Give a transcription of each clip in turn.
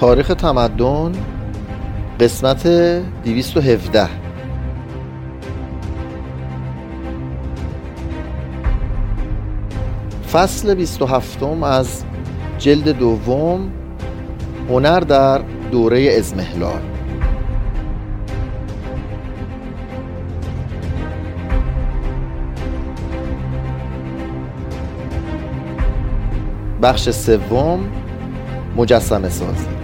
تاریخ تمدن قسمت 217 فصل 27 از جلد دوم هنر در دوره ازمهلال بخش سوم مجسمه سازی.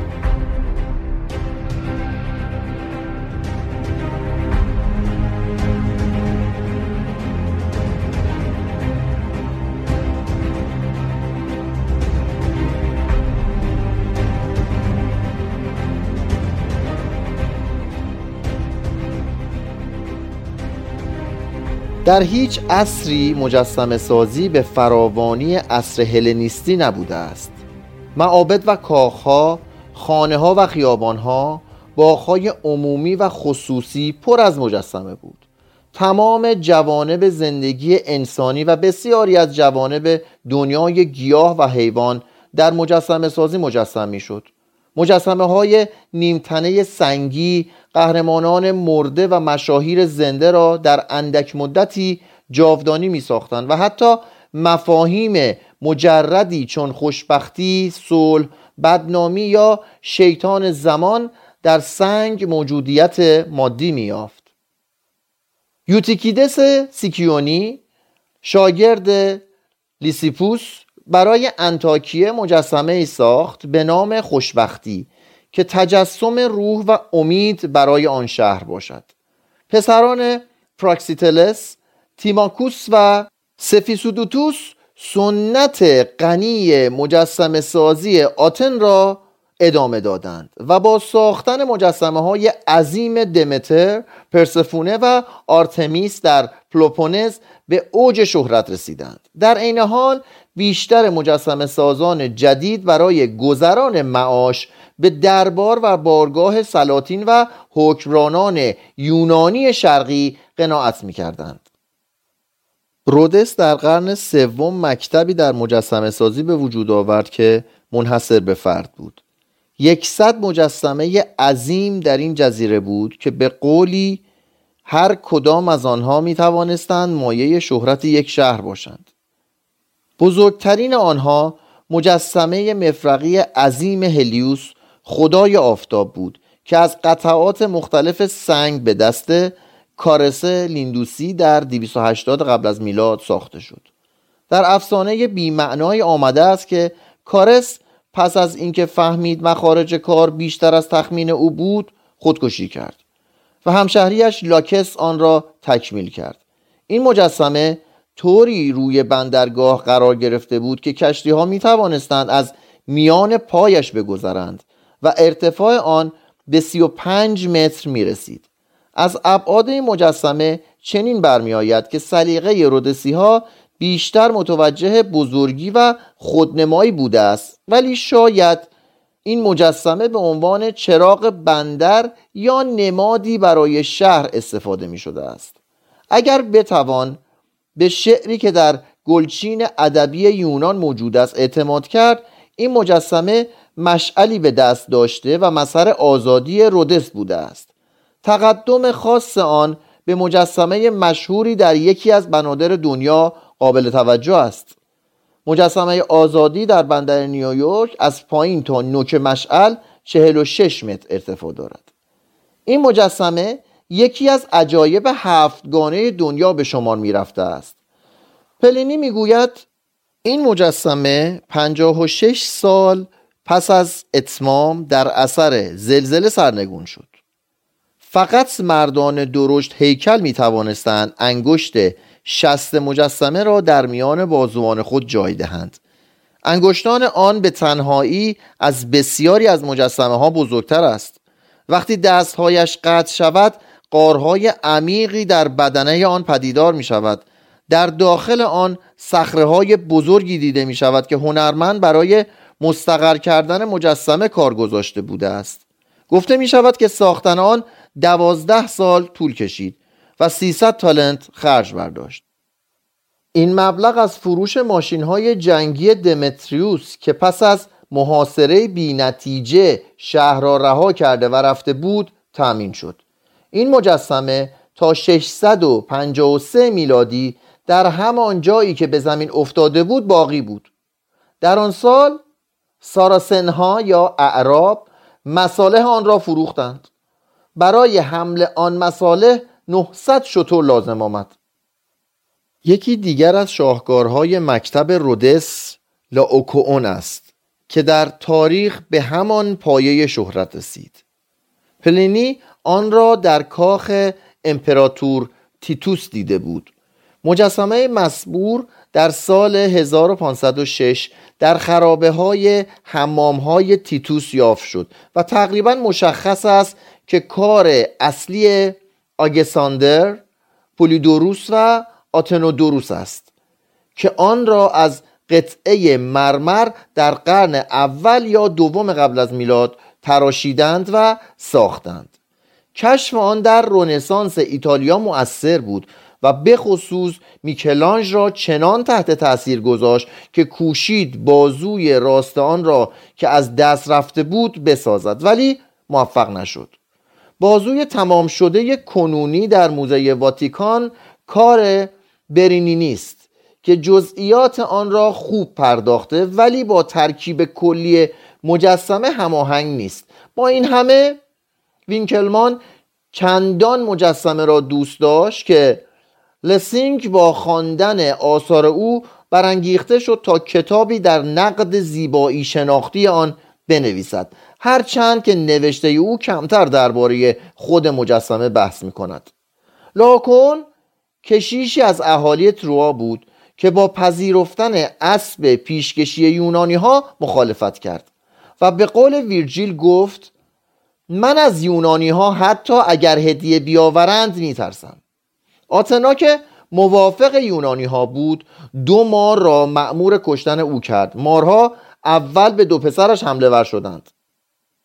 در هیچ عصری مجسم سازی به فراوانی عصر هلنیستی نبوده است. معابد و کاخها، خانه ها و خیابان ها، باغهای عمومی و خصوصی پر از مجسمه بود. تمام جوانب زندگی انسانی و بسیاری از جوانب دنیای گیاه و حیوان در مجسمه سازی مجسم می شد مجسمه های نیمتنه سنگی قهرمانان مرده و مشاهیر زنده را در اندک مدتی جاودانی می ساختند و حتی مفاهیم مجردی چون خوشبختی، صلح، بدنامی یا شیطان زمان در سنگ موجودیت مادی می یافت. یوتیکیدس سیکیونی شاگرد لیسیپوس برای انتاکیه مجسمه ای ساخت به نام خوشبختی که تجسم روح و امید برای آن شهر باشد. پسران پراکسیتلس تیماکوس و سفیسودوتوس سنت غنی مجسمه سازی آتن را ادامه دادند و با ساختن مجسمه های عظیم دمتر، پرسفونه و آرتمیس در پلوپونز به اوج شهرت رسیدند. در عین حال بیشتر مجسمه سازان جدید برای گذران معاش به دربار و بارگاه سلاطین و حکمرانان یونانی شرقی قناعت می کردند. رودس در قرن سوم مکتبی در مجسمه سازی به وجود آورد که منحصر به فرد بود. یکصد مجسمه عظیم در این جزیره بود که به قولی هر کدام از آنها می توانستند مایه شهرت یک شهر باشند. بزرگترین آنها مجسمه مفرقی عظیم هلیوس خدای آفتاب بود که از قطعات مختلف سنگ به دست کارس لیندوسی در 280 قبل از میلاد ساخته شد. در افسانه بیمعنای آمده است که کارس پس از اینکه فهمید مخارج کار بیشتر از تخمین او بود خودکشی کرد و همشهریش لاکس آن را تکمیل کرد. این مجسمه طوری روی بندرگاه قرار گرفته بود که کشتی ها می توانستند از میان پایش بگذرند و ارتفاع آن به 35 متر می رسید از ابعاد مجسمه چنین برمیآید که سلیقه رودسی ها بیشتر متوجه بزرگی و خودنمایی بوده است ولی شاید این مجسمه به عنوان چراغ بندر یا نمادی برای شهر استفاده می شده است. اگر بتوان به شعری که در گلچین ادبی یونان موجود است اعتماد کرد این مجسمه مشعلی به دست داشته و مسر آزادی رودس بوده است. تقدم خاص آن به مجسمه مشهوری در یکی از بنادر دنیا قابل توجه است. مجسمه آزادی در بندر نیویورک از پایین تا نوک مشعل 46 متر ارتفاع دارد. این مجسمه یکی از عجایب هفتگانه دنیا به شمار می رفته است. پلینی می‌گوید این مجسمه 56 سال پس از اتمام در اثر زلزله سرنگون شد. فقط مردان درشت هیکل می توانستند انگشت شست مجسمه را در میان بازوان خود جای دهند. انگشتان آن به تنهایی از بسیاری از مجسمه ها بزرگتر است. وقتی دستهایش قطع شود قارهای عمیقی در بدنه آن پدیدار می شود در داخل آن های بزرگی دیده می شود که هنرمند برای مستقر کردن مجسمه کار گذاشته بوده است. گفته می شود که ساختن آن دوازده سال طول کشید و 300 تالنت خرج برداشت. این مبلغ از فروش ماشین های جنگی دمتریوس که پس از محاصره بی نتیجه شهر را رها کرده و رفته بود تأمین شد. این مجسمه تا 653 میلادی در همان جایی که به زمین افتاده بود باقی بود. در آن سال ساراسنها یا اعراب مصالح آن را فروختند. برای حمل آن مصالح 900 شطور لازم آمد. یکی دیگر از شاهکارهای مکتب رودس لاوکوون است که در تاریخ به همان پایه شهرت رسید. پلینی آن را در کاخ امپراتور تیتوس دیده بود. مجسمه مسبور در سال 1506 در خرابه های حمام های تیتوس یافت شد و تقریبا مشخص است که کار اصلی آگساندر پولیدوروس و آتنودوروس است که آن را از قطعه مرمر در قرن اول یا دوم قبل از میلاد تراشیدند و ساختند. کشف آن در رونسانس ایتالیا مؤثر بود و به خصوص میکلانج را چنان تحت تاثیر گذاشت که کوشید بازوی راست آن را که از دست رفته بود بسازد ولی موفق نشد. بازوی تمام شده کنونی در موزه واتیکان کار برینی نیست که جزئیات آن را خوب پرداخته ولی با ترکیب کلی مجسمه هماهنگ نیست. با این همه وینکلمان چندان مجسمه را دوست داشت که لسینگ با خواندن آثار او برانگیخته شد تا کتابی در نقد زیبایی شناختی آن بنویسد. هرچند که نوشته او کمتر درباره خود مجسمه بحث می کند لاکون کشیشی از اهالی تروا بود که با پذیرفتن اسب پیشکشی یونانی ها مخالفت کرد و به قول ویرجیل گفت من از یونانی ها حتی اگر هدیه بیاورند میترسم. آتنا که موافق یونانی ها بود دو مار را مأمور کشتن او کرد. مارها اول به دو پسرش حمله ور شدند.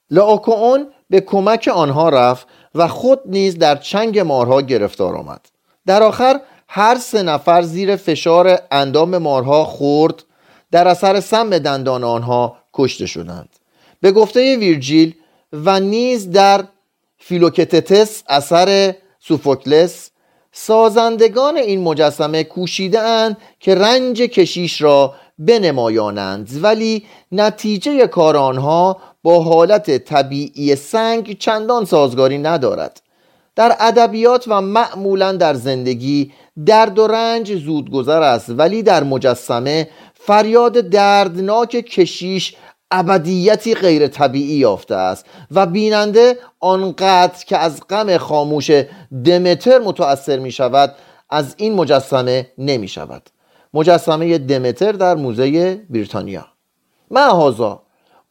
لاوکون به کمک آنها رفت و خود نیز در چنگ مارها گرفتار آمد. در آخر هر سه نفر زیر فشار اندام مارها خرد و در اثر سم دندان آنها کشته شدند. به گفته ویرجیل و نیز در فیلوکتتس اثر سوفوکلس سازندگان این مجسمه کوشیده اند که رنج کشیش را بنمایانند ولی نتیجه کار آنها با حالت طبیعی سنگ چندان سازگاری ندارد. در ادبیات و معمولا در زندگی درد و رنج زودگذر است ولی در مجسمه فریاد دردناک کشیش ابدیتی غیر طبیعی یافته است و بیننده آنقدر که از غم خاموش دمتر متأثر می شود از این مجسمه نمی شود مجسمه دمتر در موزه بریتانیا. معهازا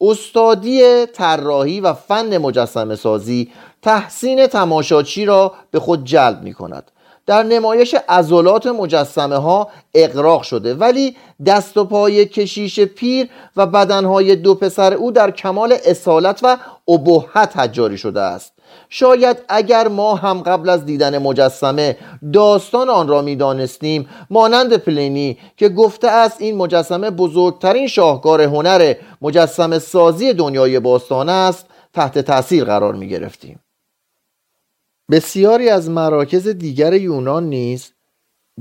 استادی طراحی و فن مجسمه سازی تحسین تماشاچی را به خود جلب می کند در نمایش عضلات مجسمه ها اقراق شده. ولی دست و پای کشیش پیر و بدنهای دو پسر او در کمال اصالت و ابهت حجاری شده است. شاید اگر ما هم قبل از دیدن مجسمه داستان آن را می‌دانستیم مانند پلینی که گفته است این مجسمه بزرگترین شاهکار هنر مجسمه سازی دنیای باستان است تحت تاثیر قرار می گرفتیم بسیاری از مراکز دیگر یونان نیز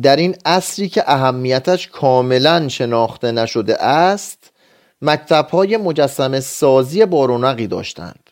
در این عصری که اهمیتش کاملا شناخته نشده است مکتبهای مجسم سازی بارونقی داشتند.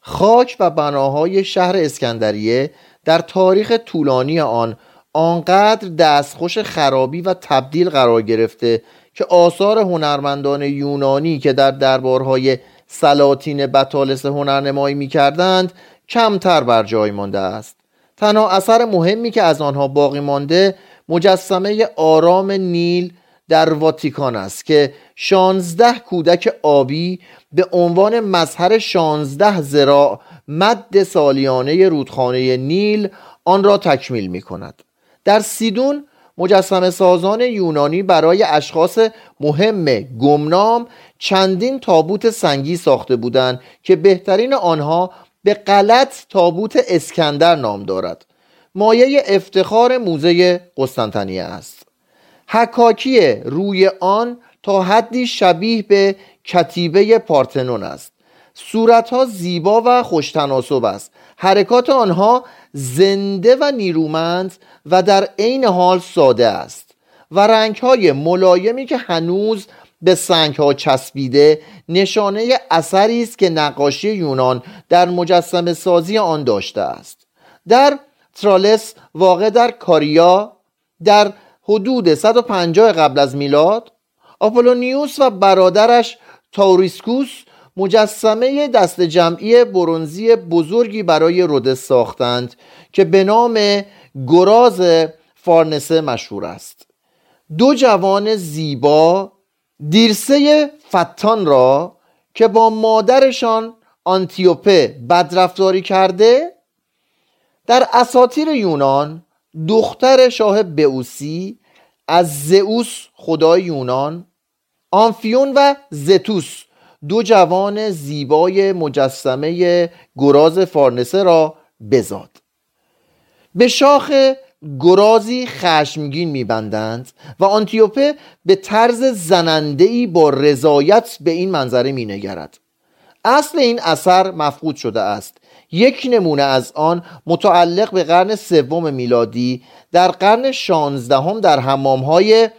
خاک و بناهای شهر اسکندریه در تاریخ طولانی آن آنقدر دستخوش خرابی و تبدیل قرار گرفته که آثار هنرمندان یونانی که در دربارهای سلاطین بطالس هنرنمایی می کردند کمتر بر جای مانده است. تنها اثر مهمی که از آنها باقی مانده مجسمه آرام نیل در واتیکان است که شانزده کودک آبی به عنوان مظهر شانزده زراع مد سالیانه رودخانه نیل آن را تکمیل می کند. در سیدون مجسمه سازان یونانی برای اشخاص مهم گمنام چندین تابوت سنگی ساخته بودند که بهترین آنها به غلط تابوت اسکندر نام دارد. مایه افتخار موزه قسطنطنیه است. حکاکی روی آن تا حدی شبیه به کتیبه پارتنون است. صورتها زیبا و خوشتناسب است. حرکات آنها زنده و نیرومند و در عین حال ساده است. و رنگهای ملایمی که هنوز به سنگ ها چسبیده نشانه اثری است که نقاشی یونان در مجسمه سازی آن داشته است. در ترالس واقع در کاریا در حدود 150 قبل از میلاد آپولونیوس و برادرش تاوریسکوس مجسمه دست جمعی برونزی بزرگی برای رودس ساختند که به نام گراز فارنسه مشهور است. دو جوان زیبا دیرسه فتان را که با مادرشان آنتیوپه بدرفتاری کرده در اساطیر یونان دختر شاه بئوسی از زئوس خدای یونان آنفیون و زتوس دو جوان زیبای مجسمه گراز فارنسه را بزاد. به شاخ گرازی خشمگین میبندند و آنتیوپه به طرز زنندهی با رضایت به این منظره مینگرد. اصل این اثر مفقود شده است. یک نمونه از آن متعلق به قرن سوم میلادی در قرن شانزدهم در حمامهای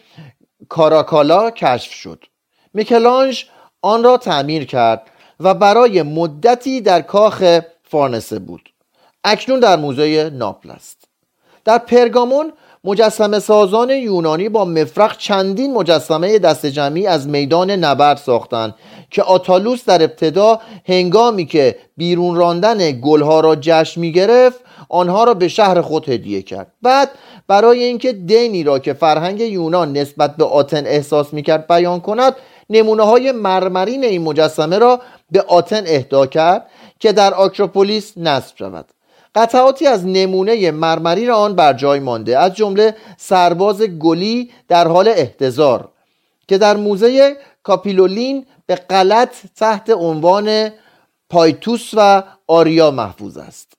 کاراکالا کشف شد. میکلانج آن را تعمیر کرد و برای مدتی در کاخ فارنسه بود. اکنون در موزه ناپل است. در پرگامون مجسمه سازان یونانی با مفرق چندین مجسمه دست جمعی از میدان نبرد ساختند که آتالوس در ابتدا هنگامی که بیرون راندن گلها را جشن می گرفت آنها را به شهر خود هدیه کرد. بعد برای اینکه دینی را که فرهنگ یونان نسبت به آتن احساس می کرد بیان کند نمونه های مرمرین این مجسمه را به آتن اهدا کرد که در آکروپولیس نصب شود. قطعاتی از نمونه مرمری را آن بر جای مانده از جمله سرباز گلی در حال احتضار که در موزه کاپیلولین به غلط تحت عنوان پایتوس و آریا محفوظ است.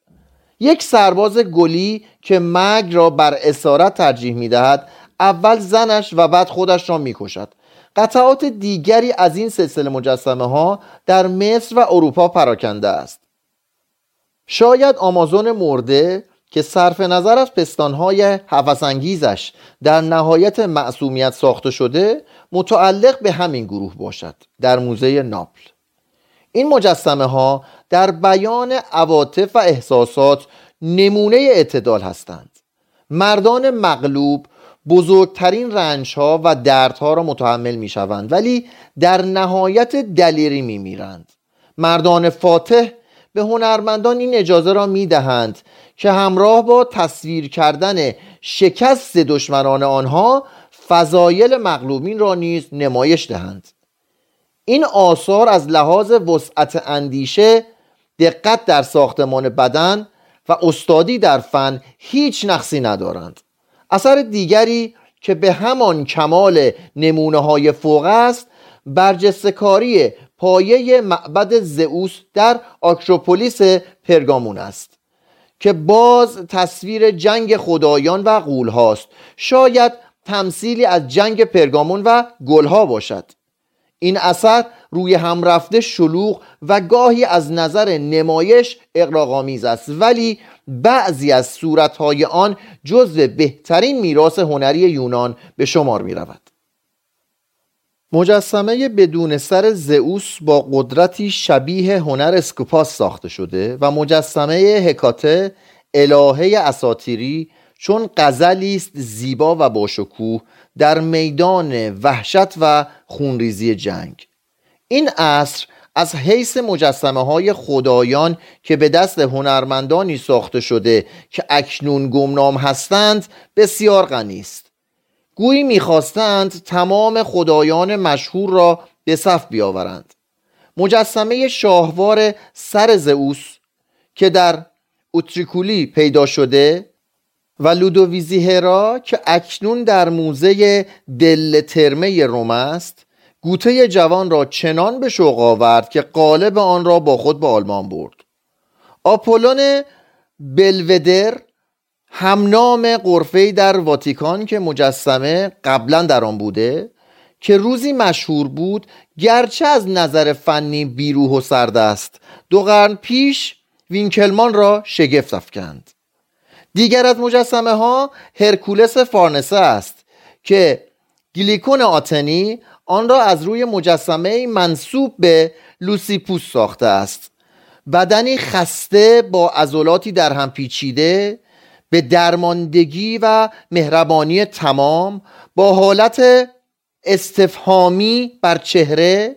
یک سرباز گلی که مرگ را بر اسارت ترجیح می دهد اول زنش و بعد خودش را می کشد قطعات دیگری از این سلسله مجسمه ها در مصر و اروپا پراکنده است. شاید آمازون مرده که صرف نظر از پستانهای حفظانگیزش در نهایت معصومیت ساخته شده متعلق به همین گروه باشد در موزه ناپل. این مجسمه ها در بیان عواطف و احساسات نمونه اعتدال هستند. مردان مغلوب بزرگترین رنج ها و دردها را متحمل می شوند ولی در نهایت دلیری می میرند مردان فاتح به هنرمندان این اجازه را می دهند که همراه با تصویر کردن شکست دشمنان آنها فضایل مغلوبین را نیز نمایش دهند. این آثار از لحاظ وسعت اندیشه دقت در ساختمان بدن و استادی در فن هیچ نقصی ندارند. اثر دیگری که به همان کمال نمونه های فوق است برجستکاری پایه معبد زئوس در آکروپولیس پرگامون است که باز تصویر جنگ خدایان و غول هاست. شاید تمثیلی از جنگ پرگامون و گلها باشد. این اثر روی هم رفته شلوغ و گاهی از نظر نمایش اقراغامیز است ولی بعضی از صورتهای آن جزو بهترین میراث هنری یونان به شمار می رود مجسمه بدون سر زئوس با قدرتی شبیه هنر اسکوپاس ساخته شده و مجسمه هکاته الهه اساتیری چون غزلی است زیبا و باشکوه در میدان وحشت و خونریزی جنگ. این عصر از حیث مجسمه های خدایان که به دست هنرمندانی ساخته شده که اکنون گمنام هستند بسیار غنی است. گویی می‌خواستند تمام خدایان مشهور را به صف بیاورند. مجسمه شاهوار سر زئوس که در اوتریکولی پیدا شده و لودویزی هرا که اکنون در موزه دل ترمه روم است گوته جوان را چنان به شوق آورد که قالب آن را با خود به آلمان برد. آپولون بلودر همنام قرفه در واتیکان که مجسمه قبلا در آن بوده که روزی مشهور بود گرچه از نظر فنی بیروح و سرد است دو قرن پیش وینکلمان را شگفت افکند. دیگر از مجسمه ها هرکولس فارنسه است که گلیکون آتنی آن را از روی مجسمه منصوب به لوسیپوس ساخته است. بدنی خسته با عضلاتی در هم پیچیده به درماندگی و مهربانی تمام با حالت استفهامی بر چهره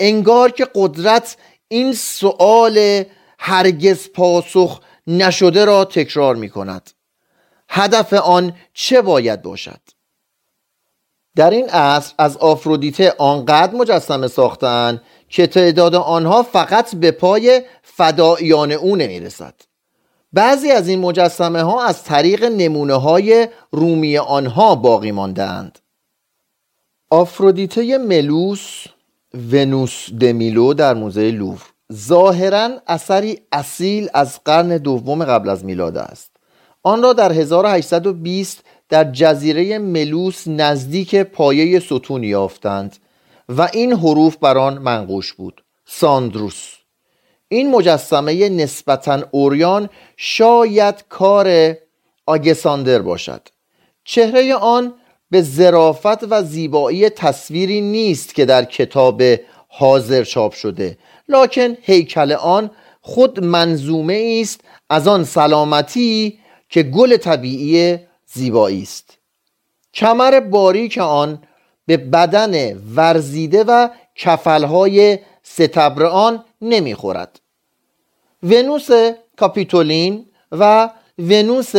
انگار که قدرت این سؤال هرگز پاسخ نشده را تکرار می کند هدف آن چه باید باشد؟ در این عصر از آفرودیته آنقدر مجسمه ساختن که تعداد آنها فقط به پای فدایان او نمی‌رسد. بعضی از این مجسمه ها از طریق نمونه های رومی آنها باقی ماندهاند آفرودیته ملوس ونوس دمیلو در موزه لوور ظاهرا اثری اصیل از قرن دوم قبل از میلاد است. آن را در 1820 در جزیره ملوس نزدیک پایه ستون یافتند و این حروف بر آن منقوش بود. ساندروس. این مجسمه نسبتا اوریان شاید کار آگساندر باشد. چهره آن به ظرافت و زیبایی تصویری نیست که در کتاب حاضر چاپ شده لکن هیکل آن خود منظومه است از آن سلامتی که گل طبیعی زیبایی است. کمر باریک آن به بدن ورزیده و کفلهای ستبر آن نمی‌خورد. ونوس کاپیتولین و ونوس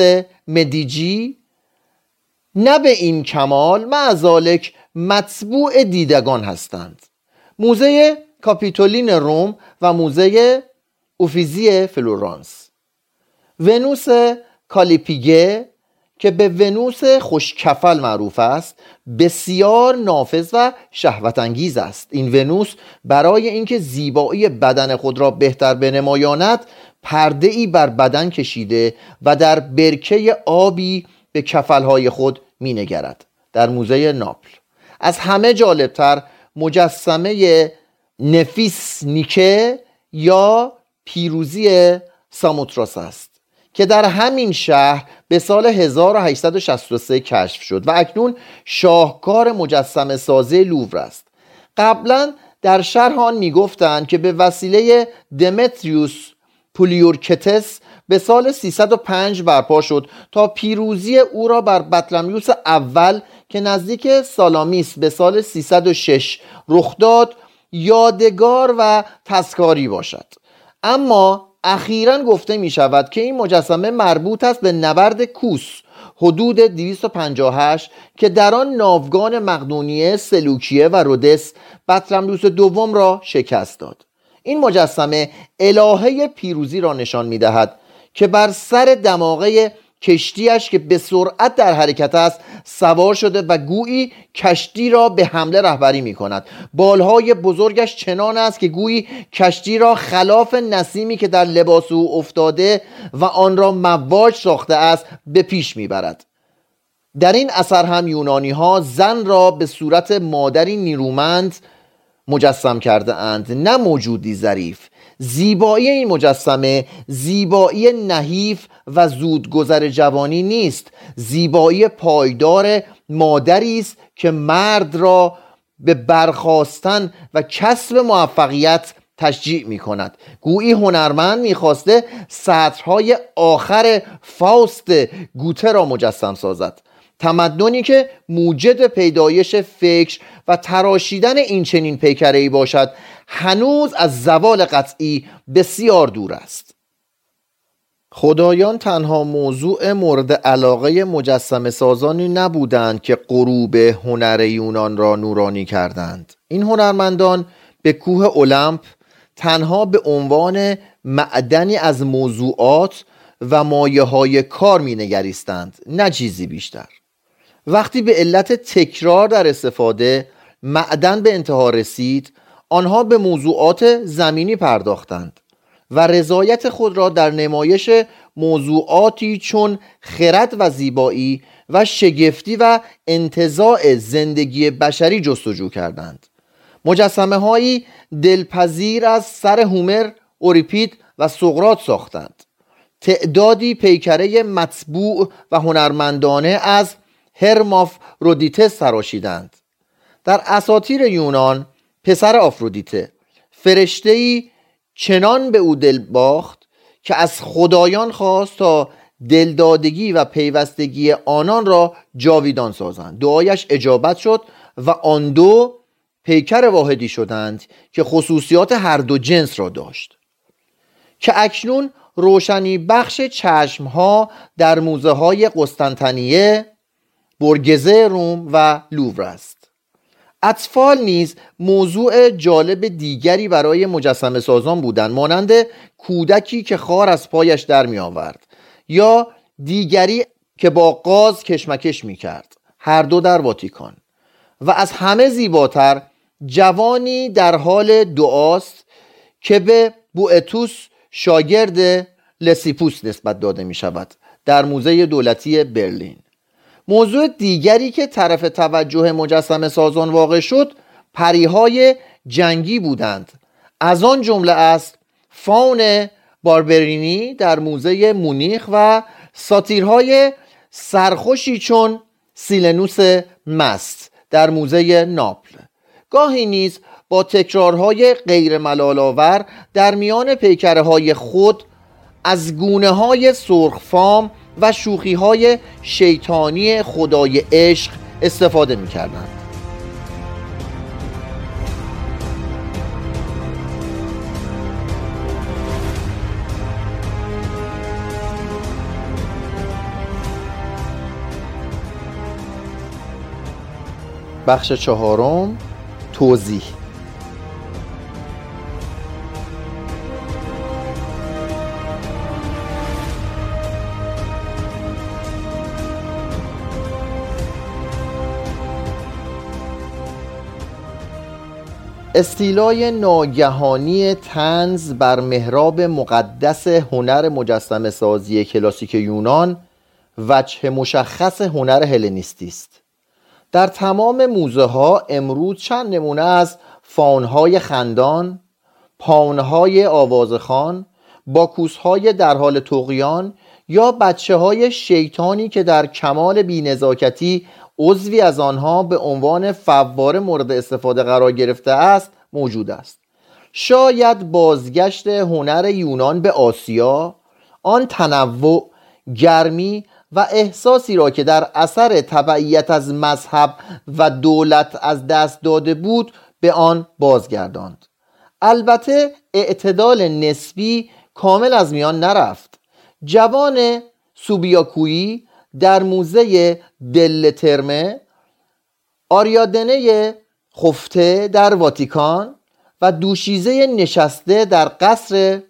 مدیجی نه به این کمال معذالک مطبوع دیدگان هستند. موزه کاپیتولین روم و موزه اوفیزی فلورانس. ونوس کالیپیگه که به ونوس خوش‌کفل معروف است بسیار نافذ و شهوت انگیز است. این ونوس برای اینکه زیبایی بدن خود را بهتر بنمایاند پرده ای بر بدن کشیده و در برکه آبی به کفلهای خود می نگرد در موزه ناپل. از همه جالبتر مجسمه نفیس نیکه یا پیروزی ساموتراس است. که در همین شهر به سال 1863 کشف شد و اکنون شاهکار مجسم سازه لوور است. قبلا در شرح آن می‌گفتند که به وسیله دمتریوس پولیورکتس به سال 305 برپا شد تا پیروزی او را بر بطلمیوس اول که نزدیک سالامیس به سال 306 رخ داد یادگار و تسکاری باشد. اما اخیرا گفته می شود که این مجسمه مربوط است به نبرد کوس حدود 258 که در آن ناوگان مقدونیه سلوکیه و رودس بطرملوس دوم را شکست داد. این مجسمه الهه پیروزی را نشان می دهد که بر سر دماغه کشتیش که به سرعت در حرکت است سوار شده و گویی کشتی را به حمله رهبری می کند بالهای بزرگش چنان است که گویی کشتی را خلاف نسیمی که در لباس او افتاده و آن را مواج ساخته است به پیش می برد در این اثر هم یونانی ها زن را به صورت مادری نیرومند مجسم کرده اند نه موجودی ظریف. زیبایی این مجسمه زیبایی نحیف و زودگذر جوانی نیست. زیبایی پایدار مادری است که مرد را به برخواستن و کسب موفقیت تشجیع می کند گویی هنرمند می‌خواسته سطرهای آخر فاست گوته را مجسم سازد. تمدنی که موجد پیدایش فکر و تراشیدن این چنین پیکره ای باشد هنوز از زوال قطعی بسیار دور است. خدایان تنها موضوع مورد علاقه مجسم سازانی نبودند که غروب هنر یونان را نورانی کردند. این هنرمندان به کوه اولمپ تنها به عنوان معدنی از موضوعات و مایه های کار می نگریستند نه چیزی بیشتر. وقتی به علت تکرار در استفاده معدن به انتها رسید آنها به موضوعات زمینی پرداختند و رضایت خود را در نمایش موضوعاتی چون خرد و زیبایی و شگفتی و انتظاع زندگی بشری جستجو کردند. مجسمه هایی دلپذیر از سر هومر، اوریپید و سقرات ساختند. تعدادی پیکره مطبوع و هنرمندانه از هرماف رودیته سراشیدند در اساطیر یونان پسر آفرودیته فرشتهای چنان به او دل باخت که از خدایان خواست تا دلدادگی و پیوستگی آنان را جاویدان سازند. دعایش اجابت شد و آن دو پیکر واحدی شدند که خصوصیات هر دو جنس را داشت. که اکنون روشنی بخش چشم ها در موزه های قسطنطنیه برگزه روم و لوور است. اطفال نیز موضوع جالب دیگری برای مجسم سازان بودند مانند کودکی که خار از پایش در می آورد یا دیگری که با قاز کشمکش می کرد هر دو در واتیکان. و از همه زیباتر جوانی در حال دعاست که به بوئتوس شاگرد لسیپوس نسبت داده می شود در موزه دولتی برلین. موضوع دیگری که طرف توجه مجسم سازان واقع شد پریهای جنگی بودند. از آن جمله است فاون باربرینی در موزه مونیخ و ساتیرهای سرخوشی چون سیلنوس مست در موزه ناپل. گاهی نیز با تکرارهای غیر ملالآور در میان پیکره های خود از گونه های سرخفام و شوخی های شیطانی خدای عشق استفاده می کردند. بخش چهارم توضیح استیلای ناگهانی تنز بر محراب مقدس هنر مجسم سازی کلاسیک یونان وجه مشخص هنر هلنیستی است. در تمام موزه ها امروز چند نمونه از فاونهای خندان پاونهای آوازخان باکوسهای در حال تقیان یا بچه های شیطانی که در کمال بینزاکتی عضوی از آنها به عنوان فوار مورد استفاده قرار گرفته است موجود است. شاید بازگشت هنر یونان به آسیا آن تنوع گرمی و احساسی را که در اثر تبعیت از مذهب و دولت از دست داده بود به آن بازگرداند. البته اعتدال نسبی کامل از میان نرفت. جوان سوبیاکویی در موزه دل ترمه آریادنه خفته در واتیکان و دوشیزه نشسته در قصر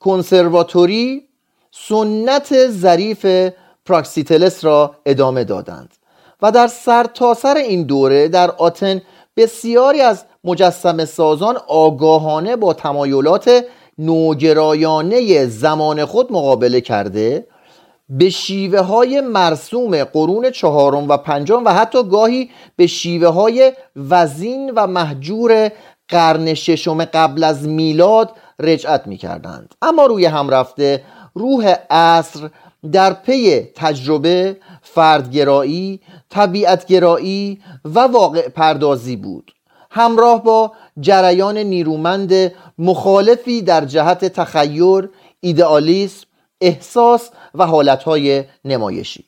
کنسرواتوری سنت ظریف پراکسیتلس را ادامه دادند. و در سرتاسر سر این دوره در آتن بسیاری از مجسم سازان آگاهانه با تمایلات نوگرایانه زمان خود مقابله کرده به شیوه های مرسوم قرون چهارم و پنجم و حتی گاهی به شیوه های وزین و محجور قرن ششم قبل از میلاد رجعت می کردند اما روی هم رفته روح عصر در پی تجربه فردگرایی طبیعتگرایی و واقع پردازی بود. همراه با جریان نیرومند مخالفی در جهت تخیر ایدئالیسم احساس و حالتهای نمایشی.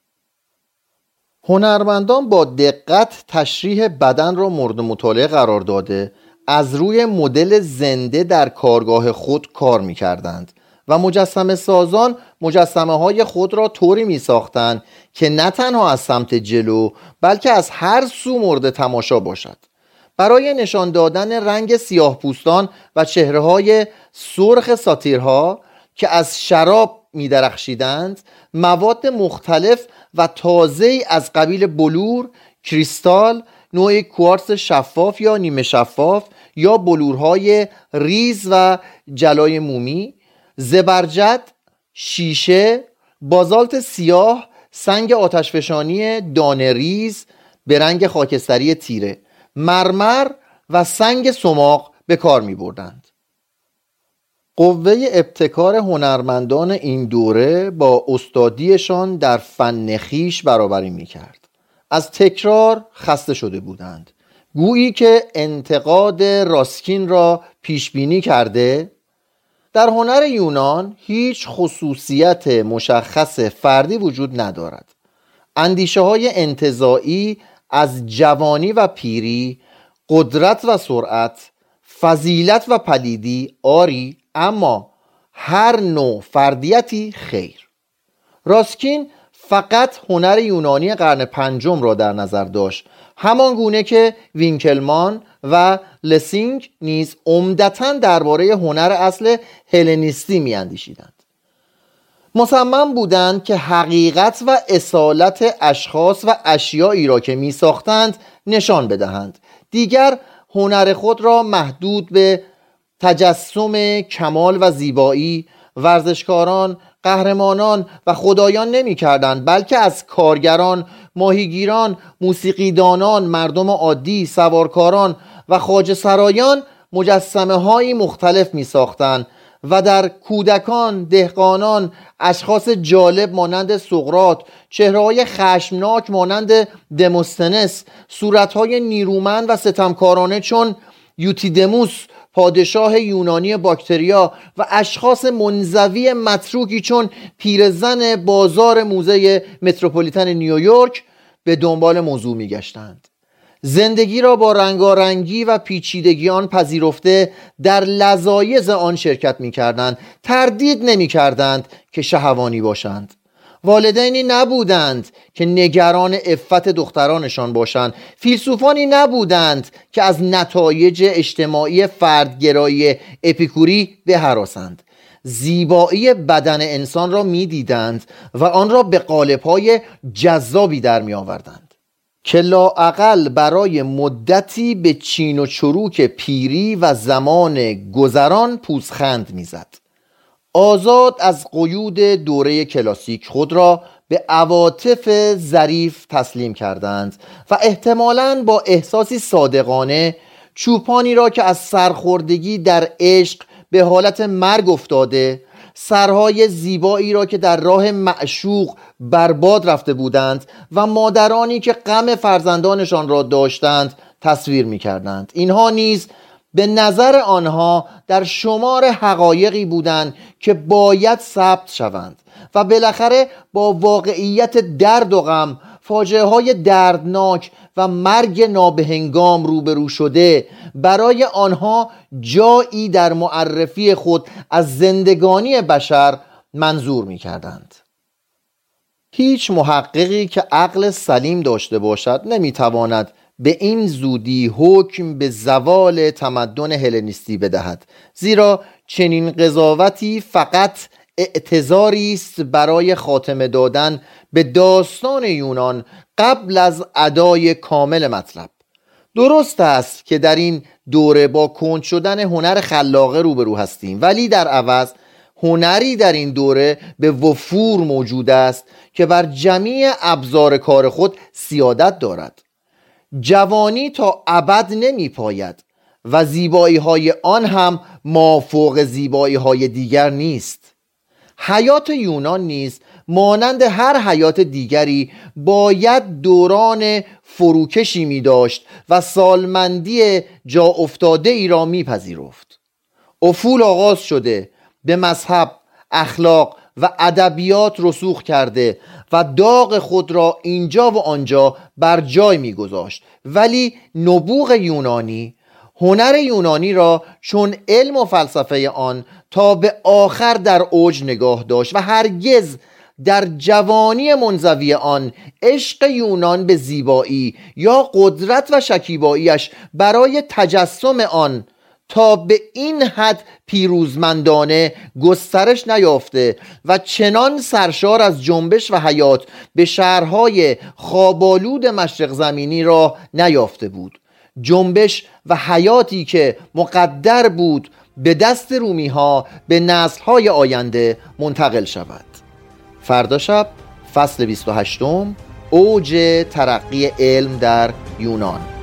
هنرمندان با دقت تشریح بدن را مورد مطالعه قرار داده. از روی مدل زنده در کارگاه خود کار می کردند و مجسم سازان مجسمه های خود را طوری می ساختند که نه تنها از سمت جلو بلکه از هر سو مورد تماشا باشد. برای نشان دادن رنگ سیاه پوستان و چهره های سرخ ساتیرها که از شراب می درخشیدند مواد مختلف و تازه از قبیل بلور، کریستال، نوع کوارتز شفاف یا نیمه شفاف یا بلورهای ریز و جلای مومی زبرجد، شیشه، بازالت سیاه، سنگ آتشفشانی دانریز به رنگ خاکستری تیره مرمر و سنگ سماق به کار می بردند قوه ابتکار هنرمندان این دوره با استادیشان در فن خیش برابری می کرد از تکرار خسته شده بودند. گویی که انتقاد راسکین را پیش بینی کرده در هنر یونان هیچ خصوصیت مشخص فردی وجود ندارد. اندیشه های انتظاعی از جوانی و پیری قدرت و سرعت فضیلت و پلیدی آری اما هر نوع فردیتی خیر. راسکین فقط هنر یونانی قرن پنجم را در نظر داشت. همان گونه که وینکلمان و لسینگ نیز عمدتا درباره هنر عصر هلنیستی میاندیشیدند. مصمم بودند که حقیقت و اصالت اشخاص و اشیایی را که می ساختند نشان بدهند. دیگر هنر خود را محدود به تجسم کمال و زیبایی. ورزشکاران قهرمانان و خدایان نمی کردند بلکه از کارگران ماهیگیران موسیقیدانان مردم عادی سوارکاران و خاج سرایان مجسمه های مختلف می ساختند و در کودکان، دهقانان، اشخاص جالب مانند سقرات، چهرهای خشمناک مانند دموستنس، صورتهای نیرومند و ستمکارانه چون یوتیدموس پادشاه یونانی باکتریا و اشخاص منزوی متروکی چون پیرزن بازار موزه متروپولیتن نیویورک به دنبال موضوع میگشتند. زندگی را با رنگارنگی و پیچیدگی آن پذیرفته در لذایز آن شرکت می کردند تردید نمی کردند که شهوانی باشند. والدینی نبودند که نگران افت دخترانشان باشند. فیلسوفانی نبودند که از نتایج اجتماعی فردگرایی اپیکوری بهراسند. زیبایی بدن انسان را می‌دیدند و آن را به قالب‌های جذابی در می آوردند که لاعقل برای مدتی به چین و چروک پیری و زمان گذران پوزخند می‌زد. آزاد از قیود دوره کلاسیک خود را به عواطف ظریف تسلیم کردند و احتمالاً با احساسی صادقانه چوپانی را که از سرخوردگی در عشق به حالت مرگ افتاده سرهای زیبایی را که در راه معشوق برباد رفته بودند و مادرانی که غم فرزندانشان را داشتند تصویر می کردند اینها نیز به نظر آنها در شمار حقایقی بودند که باید ثبت شوند و بالاخره با واقعیت درد و غم فاجعه های دردناک و مرگ نابهنگام روبرو شده برای آنها جایی در معرفی خود از زندگانی بشر منظور می کردند. هیچ محققی که عقل سلیم داشته باشد نمی‌تواند به این زودی حکم به زوال تمدن هلنیستی بدهد. زیرا چنین قضاوتی فقط اعتظاری است برای خاتمه دادن به داستان یونان قبل از ادای کامل مطلب. درست است که در این دوره با کند شدن هنر خلاقه روبرو هستیم ولی در عوض هنری در این دوره به وفور موجود است که بر جمیع ابزار کار خود سیادت دارد. جوانی تا ابد نمی پاید و زیبایی های آن هم مافوق زیبایی های دیگر نیست. حیات یونان نیز مانند هر حیات دیگری باید دوران فروکشی می داشت و سالمندی جا افتاده ای را می پذیرفت افول آغاز شده به مذهب اخلاق و ادبیات رسوخ کرده و داغ خود را اینجا و آنجا بر جای میگذاشت. ولی نبوغ یونانی هنر یونانی را چون علم و فلسفه آن تا به آخر در اوج نگاه داشت و هرگز در جوانی منزوی آن عشق یونان به زیبایی یا قدرت و شکیباییش برای تجسم آن تا به این حد پیروزمندانه گسترش نیافته و چنان سرشار از جنبش و حیات به شهرهای خوابالود مشرق زمینی را نیافته بود. جنبش و حیاتی که مقدر بود به دست رومی ها به نسل های آینده منتقل شود. فردا شب فصل 28 اوج ترقی علم در یونان.